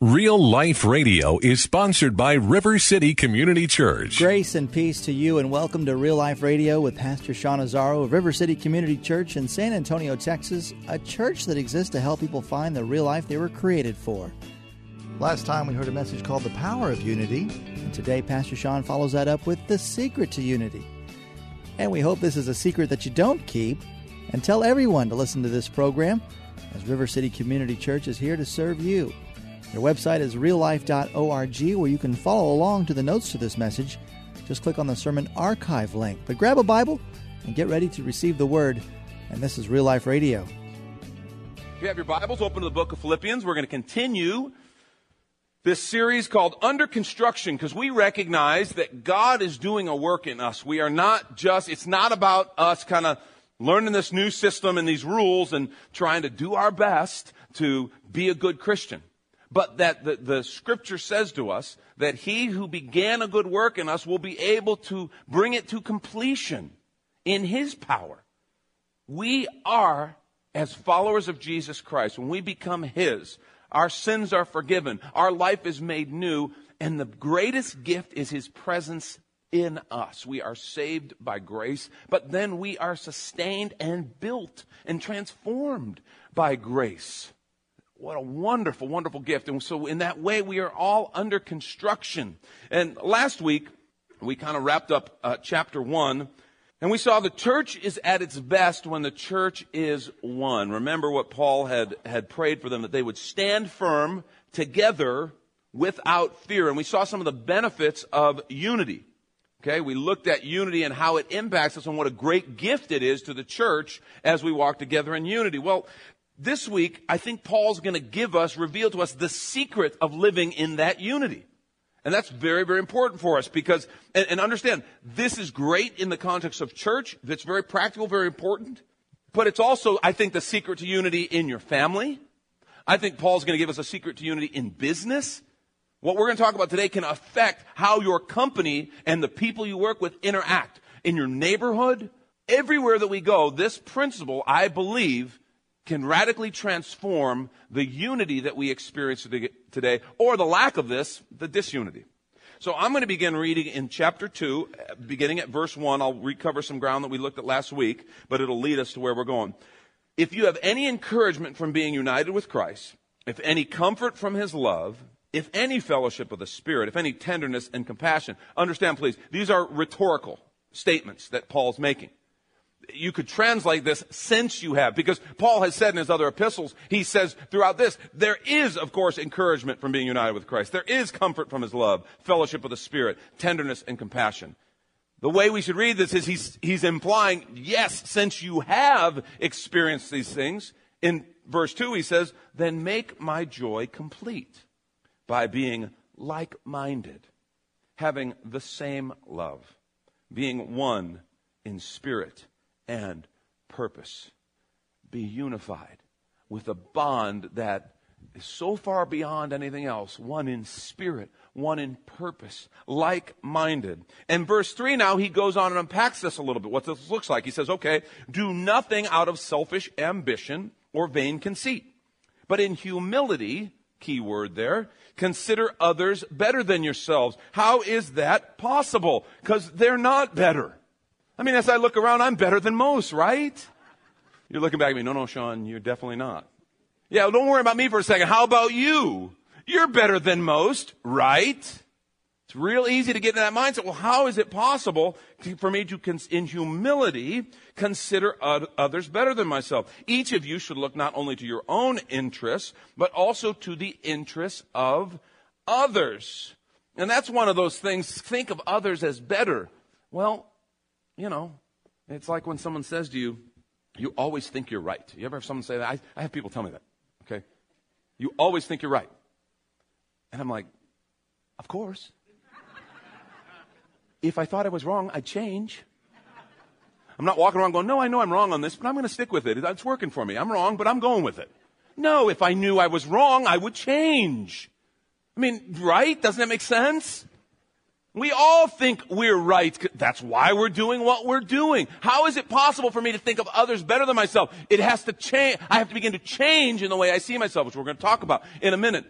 Real Life Radio is sponsored by River City Community Church. Grace and peace to you, and welcome to Real Life Radio with Pastor Sean Azzaro of River City Community Church in San Antonio, Texas, a church that exists to help people find the real life they were created for. Last time we heard a message called The Power of Unity, and today Pastor Sean follows that up with The Secret to Unity. And we hope this is a secret that you don't keep, and tell everyone to listen to this program, as River City Community Church is here to serve you. Their website is reallife.org, where you can follow along to the notes to this message. Just click on the Sermon Archive link. But grab a Bible and get ready to receive the Word. And this is Real Life Radio. If you have your Bibles, open to the book of Philippians. We're going to continue this series called Under Construction because we recognize that God is doing a work in us. We are not just, it's not about us kind of learning this new system and these rules and trying to do our best to be a good Christian but that the, the, scripture says to us that he who began a good work in us will be able to bring it to completion in his power. We are, as followers of Jesus Christ, when we become his, our sins are forgiven, our life is made new, and the greatest gift is his presence in us. We are saved by grace, but then we are sustained and built and transformed by grace. What a wonderful, wonderful gift. And so in that way, we are all under construction. And last week, we kind of wrapped up uh, chapter one, and we saw the church is at its best when the church is one. Remember what Paul had, had prayed for them, that they would stand firm together without fear. And we saw some of the benefits of unity. Okay, we looked at unity and how it impacts us and what a great gift it is to the church as we walk together in unity. Well, this week, I think Paul's going to give us, reveal to us the secret of living in that unity. And that's very, very important for us because, and, and, understand, this is great in the context of church. It's very practical, very important. But it's also, I think, the secret to unity in your family. I think Paul's going to give us a secret to unity in business. What we're going to talk about today can affect how your company and the people you work with interact in your neighborhood. Everywhere that we go, this principle, I believe, can radically transform the unity that we experience today, or the lack of this, the disunity. So I'm going to begin reading in chapter 2, beginning at verse 1. I'll recover some ground that we looked at last week, but it'll lead us to where we're going. If you have any encouragement from being united with Christ, if any comfort from his love, if any fellowship of the Spirit, if any tenderness and compassion, understand please, these are rhetorical statements that Paul's making you could translate this since you have, because Paul has said in his other epistles, he says throughout this, there is, of course, encouragement from being united with Christ. There is comfort from his love, fellowship of the Spirit, tenderness and compassion. The way we should read this is he's, he's implying, yes, since you have experienced these things, in verse 2 he says, then make my joy complete by being like-minded, having the same love, being one in spirit and purpose. Be unified with a bond that is so far beyond anything else one in spirit, one in purpose, like minded. And verse 3 now, he goes on and unpacks this a little bit, what this looks like. He says, okay, do nothing out of selfish ambition or vain conceit, but in humility, key word there, consider others better than yourselves. How is that possible? Because they're not better. I mean, as I look around, I'm better than most, right? You're looking back at me, no, no, Sean, you're definitely not. Yeah, well, don't worry about me for a second. How about you? You're better than most, right? It's real easy to get in that mindset. Well, how is it possible for me to, in humility, consider others better than myself? Each of you should look not only to your own interests, but also to the interests of others. And that's one of those things. Think of others as better. Well, you know, it's like when someone says to you, you always think you're right. You ever have someone say that? I, I have people tell me that. Okay? You always think you're right. And I'm like, Of course. if I thought I was wrong, I'd change. I'm not walking around going, No, I know I'm wrong on this, but I'm going to stick with it. It's working for me. I'm wrong, but I'm going with it. No, if I knew I was wrong, I would change. I mean, right? Doesn't that make sense? We all think we're right. That's why we're doing what we're doing. How is it possible for me to think of others better than myself? It has to change. I have to begin to change in the way I see myself, which we're going to talk about in a minute.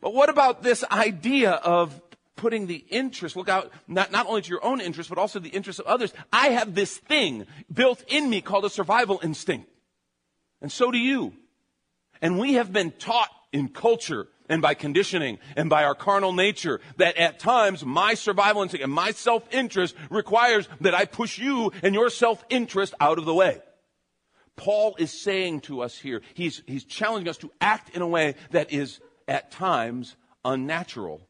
But what about this idea of putting the interest, look out, not, not only to your own interest, but also the interest of others? I have this thing built in me called a survival instinct. And so do you. And we have been taught in culture and by conditioning and by our carnal nature that at times my survival instinct and my self-interest requires that I push you and your self-interest out of the way. Paul is saying to us here, he's, he's challenging us to act in a way that is at times unnatural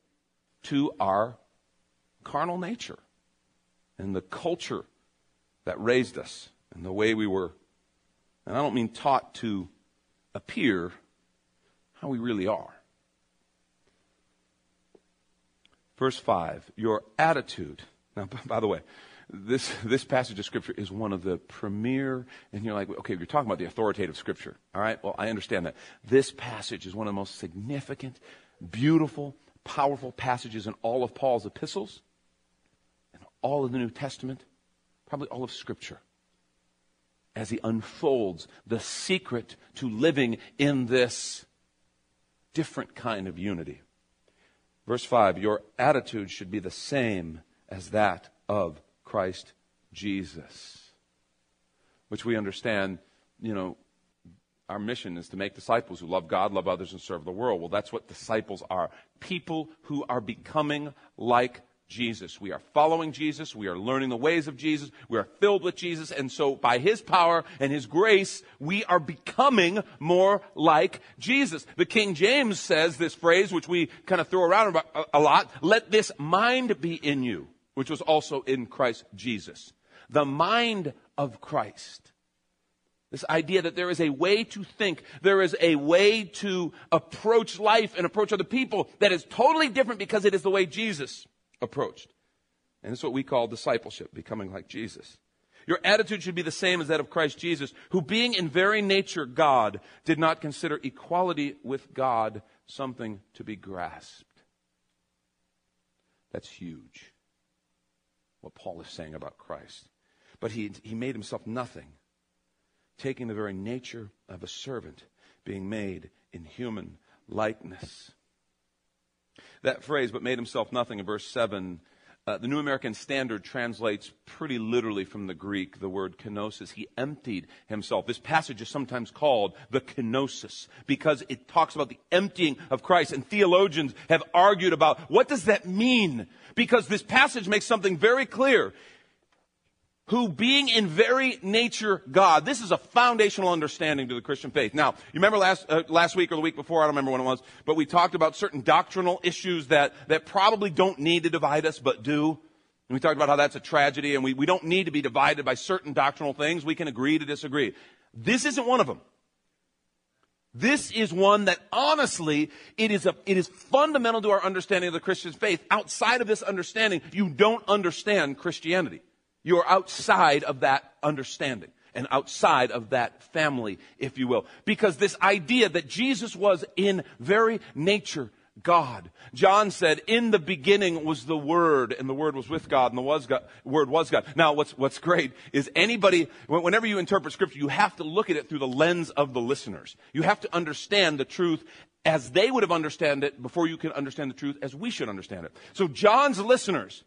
to our carnal nature and the culture that raised us and the way we were, and I don't mean taught to appear how we really are. Verse 5, your attitude. Now, by the way, this, this passage of Scripture is one of the premier, and you're like, okay, you're talking about the authoritative Scripture. All right, well, I understand that. This passage is one of the most significant, beautiful, powerful passages in all of Paul's epistles, and all of the New Testament, probably all of Scripture, as he unfolds the secret to living in this different kind of unity. Verse 5 Your attitude should be the same as that of Christ Jesus. Which we understand, you know, our mission is to make disciples who love God, love others, and serve the world. Well, that's what disciples are. People who are becoming like Jesus. We are following Jesus. We are learning the ways of Jesus. We are filled with Jesus. And so by His power and His grace, we are becoming more like Jesus. The King James says this phrase, which we kind of throw around a lot, let this mind be in you, which was also in Christ Jesus. The mind of Christ. This idea that there is a way to think, there is a way to approach life and approach other people that is totally different because it is the way Jesus approached. And it's what we call discipleship, becoming like Jesus. Your attitude should be the same as that of Christ Jesus, who being in very nature God, did not consider equality with God something to be grasped. That's huge. What Paul is saying about Christ. But he, he made himself nothing, taking the very nature of a servant, being made in human likeness. That phrase, but made himself nothing, in verse 7, uh, the New American Standard translates pretty literally from the Greek the word kenosis. He emptied himself. This passage is sometimes called the kenosis because it talks about the emptying of Christ. And theologians have argued about what does that mean? Because this passage makes something very clear who being in very nature God. This is a foundational understanding to the Christian faith. Now, you remember last, uh, last week or the week before, I don't remember when it was, but we talked about certain doctrinal issues that, that probably don't need to divide us, but do. And we talked about how that's a tragedy and we, we don't need to be divided by certain doctrinal things. We can agree to disagree. This isn't one of them. This is one that honestly, it is a, it is fundamental to our understanding of the Christian faith. Outside of this understanding, you don't understand Christianity. You're outside of that understanding and outside of that family, if you will. Because this idea that Jesus was in very nature God. John said, in the beginning was the Word, and the Word was with God, and the was God, Word was God. Now, what's, what's great is anybody, whenever you interpret Scripture, you have to look at it through the lens of the listeners. You have to understand the truth as they would have understood it before you can understand the truth as we should understand it. So John's listeners,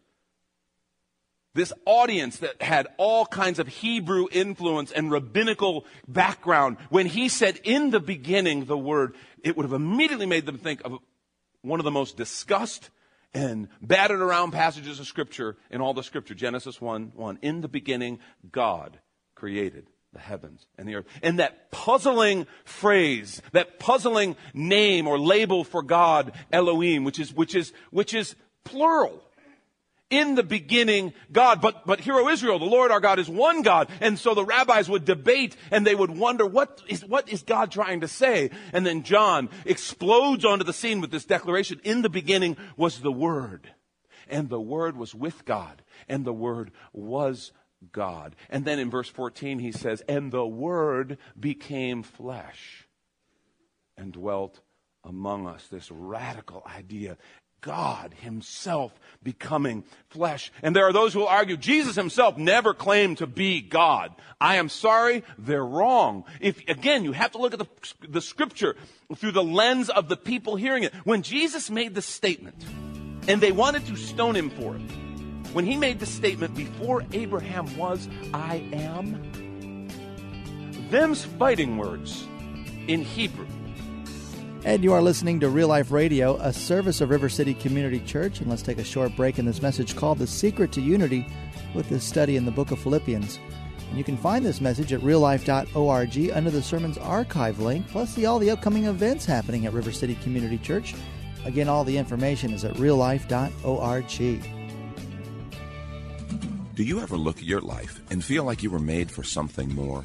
this audience that had all kinds of Hebrew influence and rabbinical background, when he said in the beginning the word, it would have immediately made them think of one of the most discussed and battered around passages of scripture in all the scripture. Genesis 1, 1. In the beginning, God created the heavens and the earth. And that puzzling phrase, that puzzling name or label for God, Elohim, which is, which is, which is plural in the beginning God. But, but hear, O Israel, the Lord our God is one God. And so the rabbis would debate and they would wonder, what is, what is God trying to say? And then John explodes onto the scene with this declaration. In the beginning was the Word. And the Word was with God. And the Word was God. And then in verse 14 he says, and the Word became flesh and dwelt among us. This radical idea. God himself becoming flesh. And there are those who will argue Jesus himself never claimed to be God. I am sorry, they're wrong. If, again, you have to look at the, the scripture through the lens of the people hearing it. When Jesus made the statement, and they wanted to stone him for it, when he made the statement, before Abraham was, I am, them's fighting words in Hebrew and you are listening to Real Life Radio, a service of River City Community Church. And let's take a short break in this message called The Secret to Unity with this study in the book of Philippians. And you can find this message at reallife.org under the sermon's archive link, plus see all the upcoming events happening at River City Community Church. Again, all the information is at reallife.org. Do you ever look at your life and feel like you were made for something more?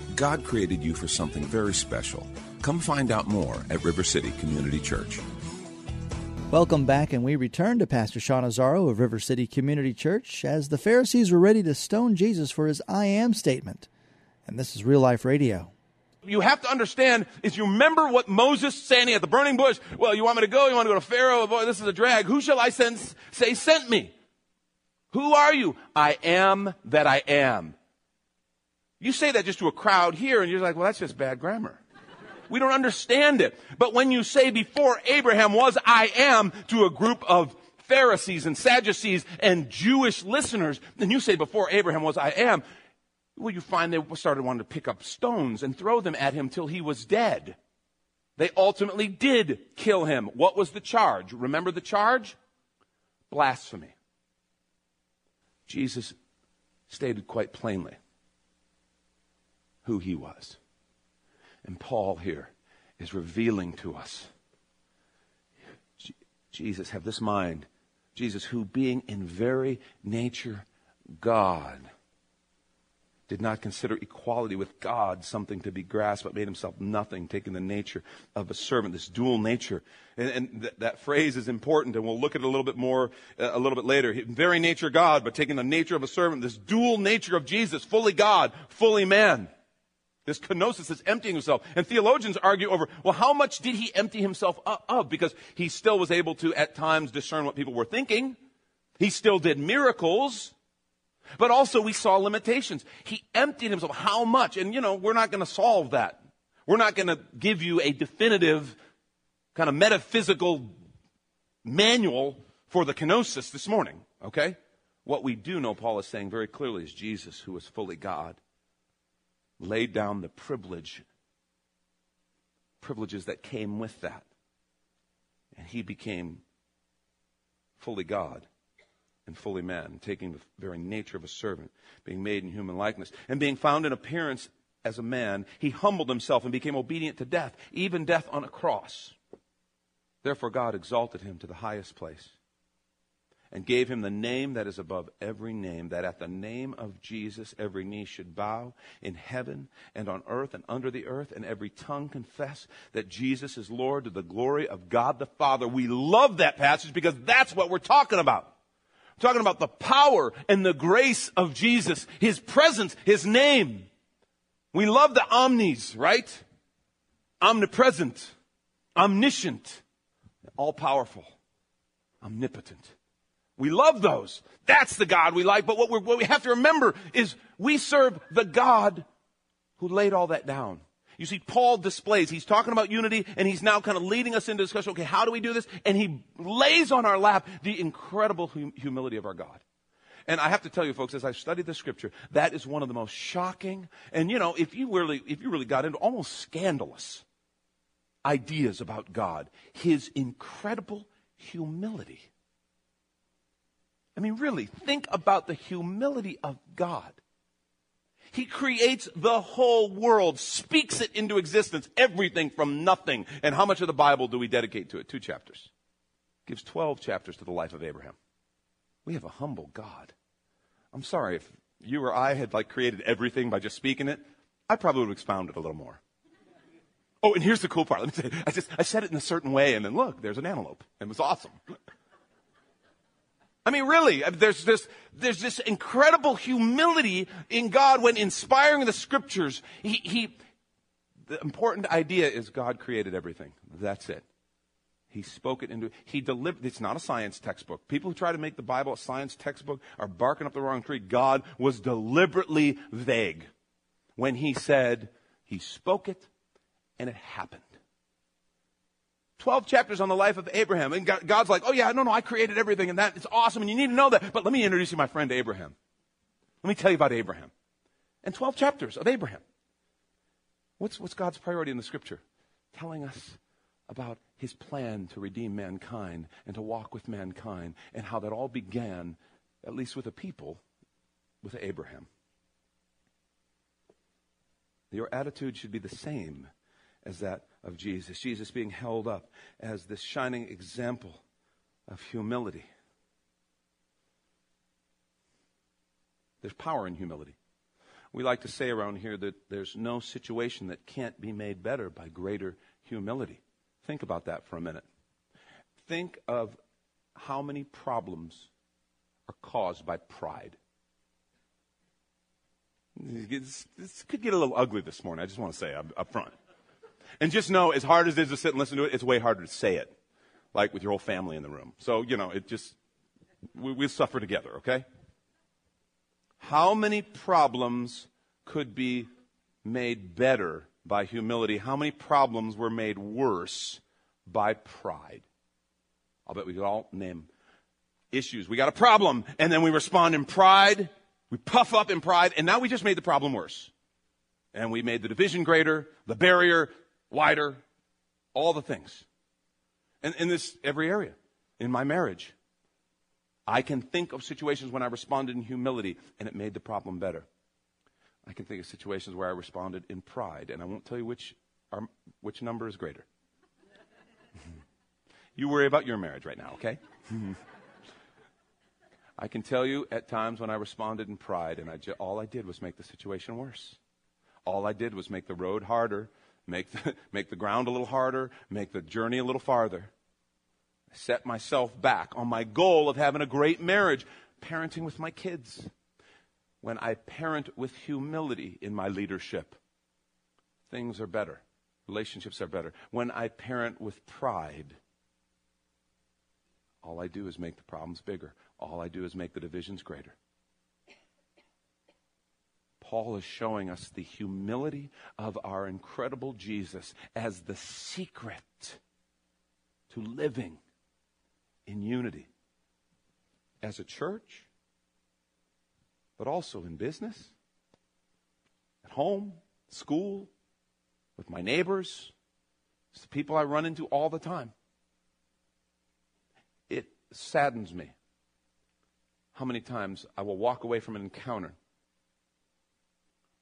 God created you for something very special. Come find out more at River City Community Church. Welcome back, and we return to Pastor Sean Azzaro of River City Community Church as the Pharisees were ready to stone Jesus for his I am statement. And this is Real Life Radio. You have to understand is you remember what Moses standing at the burning bush, well, you want me to go? You want to go to Pharaoh? Boy, this is a drag. Who shall I send, say sent me? Who are you? I am that I am. You say that just to a crowd here, and you're like, well, that's just bad grammar. We don't understand it. But when you say before Abraham was I am to a group of Pharisees and Sadducees and Jewish listeners, then you say before Abraham was I am, well, you find they started wanting to pick up stones and throw them at him till he was dead. They ultimately did kill him. What was the charge? Remember the charge? Blasphemy. Jesus stated quite plainly who he was. And Paul here is revealing to us Jesus, have this mind. Jesus, who being in very nature God, did not consider equality with God something to be grasped, but made himself nothing, taking the nature of a servant, this dual nature. And, and th- that phrase is important, and we'll look at it a little bit more uh, a little bit later. Very nature God, but taking the nature of a servant, this dual nature of Jesus, fully God, fully man. This kenosis is emptying himself. And theologians argue over, well, how much did he empty himself of? Because he still was able to, at times, discern what people were thinking. He still did miracles. But also, we saw limitations. He emptied himself. How much? And, you know, we're not going to solve that. We're not going to give you a definitive kind of metaphysical manual for the kenosis this morning, okay? What we do know, Paul is saying very clearly, is Jesus, who is fully God laid down the privilege, privileges that came with that. And he became fully God and fully man, taking the very nature of a servant, being made in human likeness, and being found in appearance as a man, he humbled himself and became obedient to death, even death on a cross. Therefore, God exalted him to the highest place and gave him the name that is above every name, that at the name of Jesus every knee should bow in heaven and on earth and under the earth, and every tongue confess that Jesus is Lord to the glory of God the Father. We love that passage because that's what we're talking about. We're talking about the power and the grace of Jesus, His presence, His name. We love the omnis, right? Omnipresent, omniscient, all powerful, omnipotent. We love those. That's the God we like. But what, what, we have to remember is we serve the God who laid all that down. You see, Paul displays, he's talking about unity and he's now kind of leading us into discussion. Okay, how do we do this? And he lays on our lap the incredible hum- humility of our God. And I have to tell you, folks, as I studied the scripture, that is one of the most shocking, and you know, if you really, if you really got into almost scandalous ideas about God, his incredible humility. I mean, really, think about the humility of God. He creates the whole world, speaks it into existence, everything from nothing. And how much of the Bible do we dedicate to it? Two chapters. Gives 12 chapters to the life of Abraham. We have a humble God. I'm sorry if you or I had like created everything by just speaking it, I probably would have expounded a little more. Oh, and here's the cool part. Let me say, I just I said it in a certain way, and then look, there's an antelope. And it was awesome. I mean, really, uh, there's this, there's this incredible humility in God when inspiring the scriptures. He, he, the important idea is God created everything. That's it. He spoke it into, he delivered, it's not a science textbook. People who try to make the Bible a science textbook are barking up the wrong tree. God was deliberately vague when he said, he spoke it and it happened. 12 chapters on the life of Abraham. And God's like, oh yeah, no, no, I created everything and that is awesome and you need to know that. But let me introduce you my friend Abraham. Let me tell you about Abraham. And 12 chapters of Abraham. What's, what's God's priority in the scripture? Telling us about his plan to redeem mankind and to walk with mankind and how that all began, at least with a people, with Abraham. Your attitude should be the same as that of Jesus. Jesus being held up as this shining example of humility. There's power in humility. We like to say around here that there's no situation that can't be made better by greater humility. Think about that for a minute. Think of how many problems are caused by pride. This, could get a little ugly this morning. I just want to say up, front. And just know, as hard as it is to sit and listen to it, it's way harder to say it, like with your whole family in the room. So, you know, it just, we, we suffer together, okay? How many problems could be made better by humility? How many problems were made worse by pride? I'll bet we could all name issues. We got a problem, and then we respond in pride. We puff up in pride, and now we just made the problem worse. And we made the division greater, the barrier wider, all the things. And in this every area. In my marriage, I can think of situations when I responded in humility and it made the problem better. I can think of situations where I responded in pride, and I won't tell you which, are, which number is greater. you worry about your marriage right now, okay? I can tell you at times when I responded in pride, and I ju- all I did was make the situation worse. All I did was make the road harder make the, make the ground a little harder, make the journey a little farther. I set myself back on my goal of having a great marriage, parenting with my kids. When I parent with humility in my leadership, things are better. Relationships are better. When I parent with pride, all I do is make the problems bigger. All I do is make the divisions greater. Paul is showing us the humility of our incredible Jesus as the secret to living in unity as a church, but also in business, at home, school, with my neighbors, it's the people I run into all the time. It saddens me how many times I will walk away from an encounter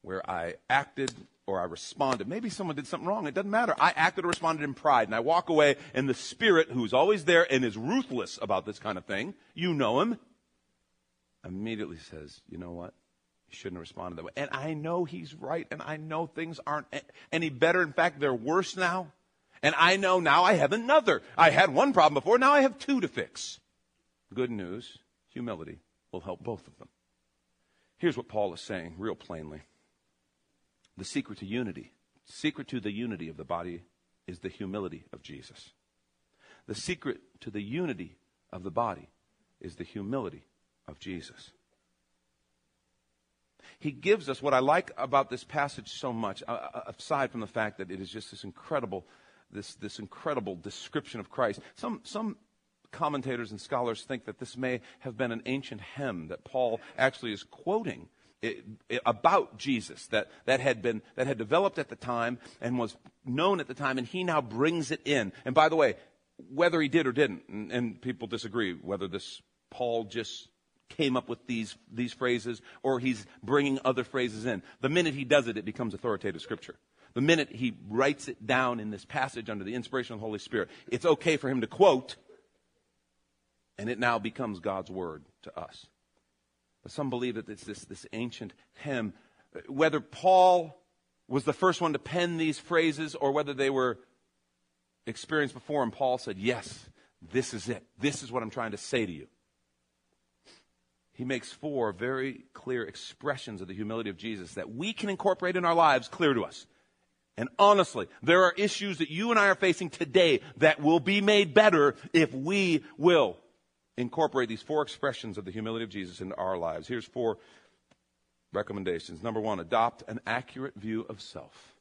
where I acted or I responded. Maybe someone did something wrong. It doesn't matter. I acted or responded in pride. And I walk away, and the Spirit, who's always there and is ruthless about this kind of thing, you know him, immediately says, You know what? You shouldn't have responded that way. And I know he's right, and I know things aren't any better. In fact, they're worse now. And I know now I have another. I had one problem before, now I have two to fix. Good news humility will help both of them. Here's what Paul is saying, real plainly. The secret to unity, secret to the unity of the body is the humility of Jesus. The secret to the unity of the body is the humility of Jesus. He gives us what I like about this passage so much, uh, uh, aside from the fact that it is just this incredible, this, this incredible description of Christ. Some, some commentators and scholars think that this may have been an ancient hymn that Paul actually is quoting about Jesus that, that had been that had developed at the time and was known at the time, and he now brings it in. And by the way, whether he did or didn't, and, and people disagree whether this Paul just came up with these these phrases or he's bringing other phrases in. The minute he does it, it becomes authoritative scripture. The minute he writes it down in this passage under the inspiration of the Holy Spirit, it's okay for him to quote and it now becomes God's word to us. But some believe that it's this, this ancient hymn. Whether Paul was the first one to pen these phrases or whether they were experienced before him, Paul said, Yes, this is it. This is what I'm trying to say to you. He makes four very clear expressions of the humility of Jesus that we can incorporate in our lives clear to us. And honestly, there are issues that you and I are facing today that will be made better if we will incorporate these four expressions of the humility of Jesus into our lives. Here's four recommendations. Number one, adopt an accurate view of self.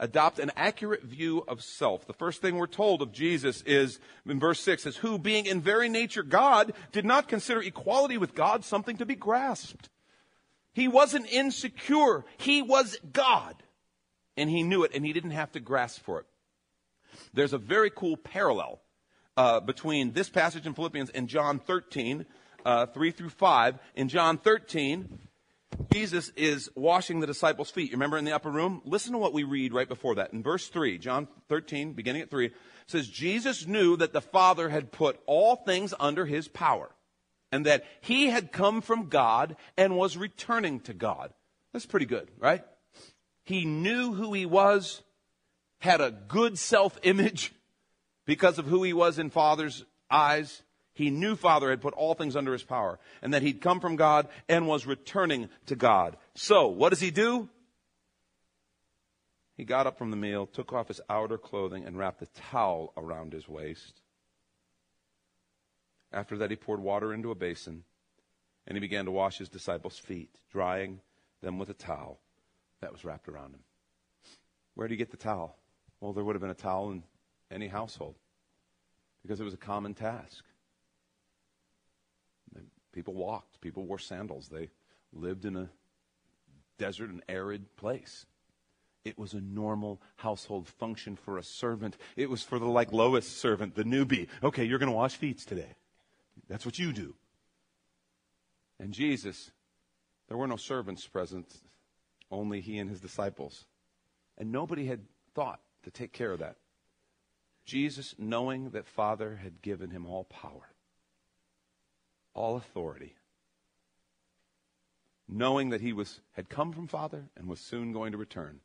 Adopt an accurate view of self. The first thing we're told of Jesus is in verse 6 is who being in very nature God did not consider equality with God something to be grasped. He wasn't insecure. He was God. And he knew it and he didn't have to grasp for it. There's a very cool parallel uh, between this passage in Philippians and John 13, uh, 3 through 5. In John 13, Jesus is washing the disciples' feet. You remember in the upper room? Listen to what we read right before that. In verse 3, John 13, beginning at 3, says, Jesus knew that the Father had put all things under his power, and that he had come from God and was returning to God. That's pretty good, right? He knew who he was, had a good self image, because of who he was in Father's eyes, he knew Father had put all things under his power and that he'd come from God and was returning to God. So, what does he do? He got up from the meal, took off his outer clothing, and wrapped a towel around his waist. After that, he poured water into a basin and he began to wash his disciples' feet, drying them with a towel that was wrapped around him. Where did he get the towel? Well, there would have been a towel in any household because it was a common task. People walked, people wore sandals, they lived in a desert and arid place. It was a normal household function for a servant. It was for the like Lois servant, the newbie. Okay, you're going to wash feet today. That's what you do. And Jesus, there were no servants present, only he and his disciples. And nobody had thought to take care of that. Jesus, knowing that Father had given him all power, all authority, knowing that he was, had come from Father and was soon going to return,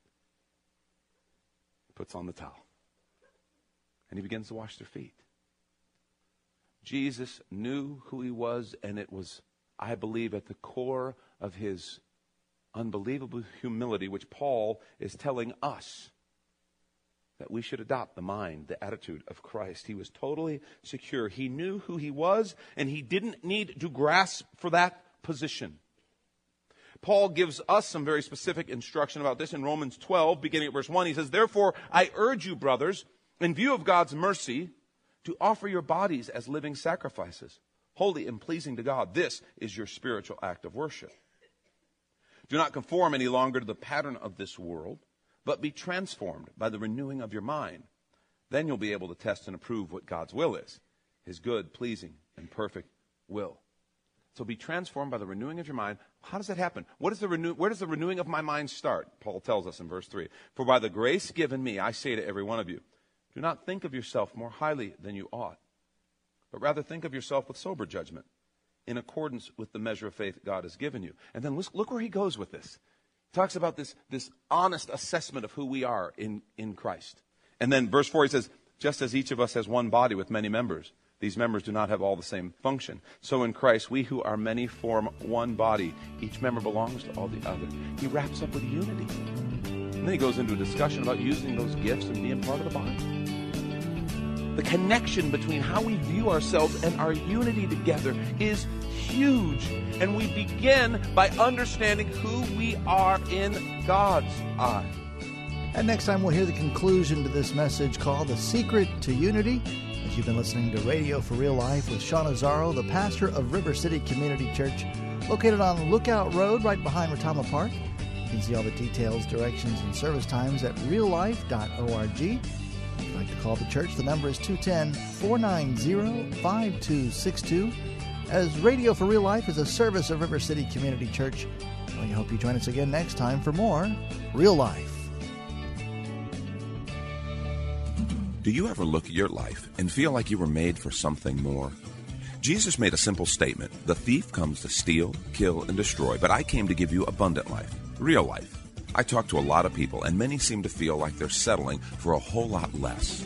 puts on the towel and he begins to wash their feet. Jesus knew who he was, and it was, I believe, at the core of his unbelievable humility, which Paul is telling us that we should adopt the mind, the attitude of Christ. He was totally secure. He knew who he was, and he didn't need to grasp for that position. Paul gives us some very specific instruction about this in Romans 12, beginning at verse 1. He says, Therefore, I urge you, brothers, in view of God's mercy, to offer your bodies as living sacrifices, holy and pleasing to God. This is your spiritual act of worship. Do not conform any longer to the pattern of this world but be transformed by the renewing of your mind. Then you'll be able to test and approve what God's will is his good, pleasing, and perfect will. So be transformed by the renewing of your mind. How does that happen? What is the renew- where does the renewing of my mind start? Paul tells us in verse 3 For by the grace given me, I say to every one of you, do not think of yourself more highly than you ought, but rather think of yourself with sober judgment, in accordance with the measure of faith God has given you. And then look, look where he goes with this talks about this, this honest assessment of who we are in, in Christ. And then verse 4, he says, just as each of us has one body with many members, these members do not have all the same function. So in Christ, we who are many form one body. Each member belongs to all the other. He wraps up with unity. And then he goes into a discussion about using those gifts and being part of the body. the connection between how we view ourselves and our unity together is huge. And we begin by understanding who we are in God's eye. And next time we'll hear the conclusion to this message called The Secret to Unity. As you've been listening to Radio for Real Life with Sean Azzaro, the pastor of River City Community Church, located on Lookout Road right behind Rotama Park. You can see all the details, directions, and service times at reallife.org. If you'd like to call the church, the number is 210 490 5262. As Radio for Real Life is a service of River City Community Church, we hope you join us again next time for more Real Life. Do you ever look at your life and feel like you were made for something more? Jesus made a simple statement The thief comes to steal, kill, and destroy, but I came to give you abundant life, real life. I talk to a lot of people, and many seem to feel like they're settling for a whole lot less.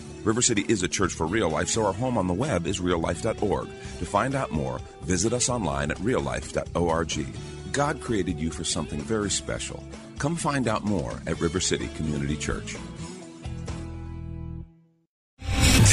River City is a church for real life, so our home on the web is reallife.org. To find out more, visit us online at reallife.org. God created you for something very special. Come find out more at River City Community Church.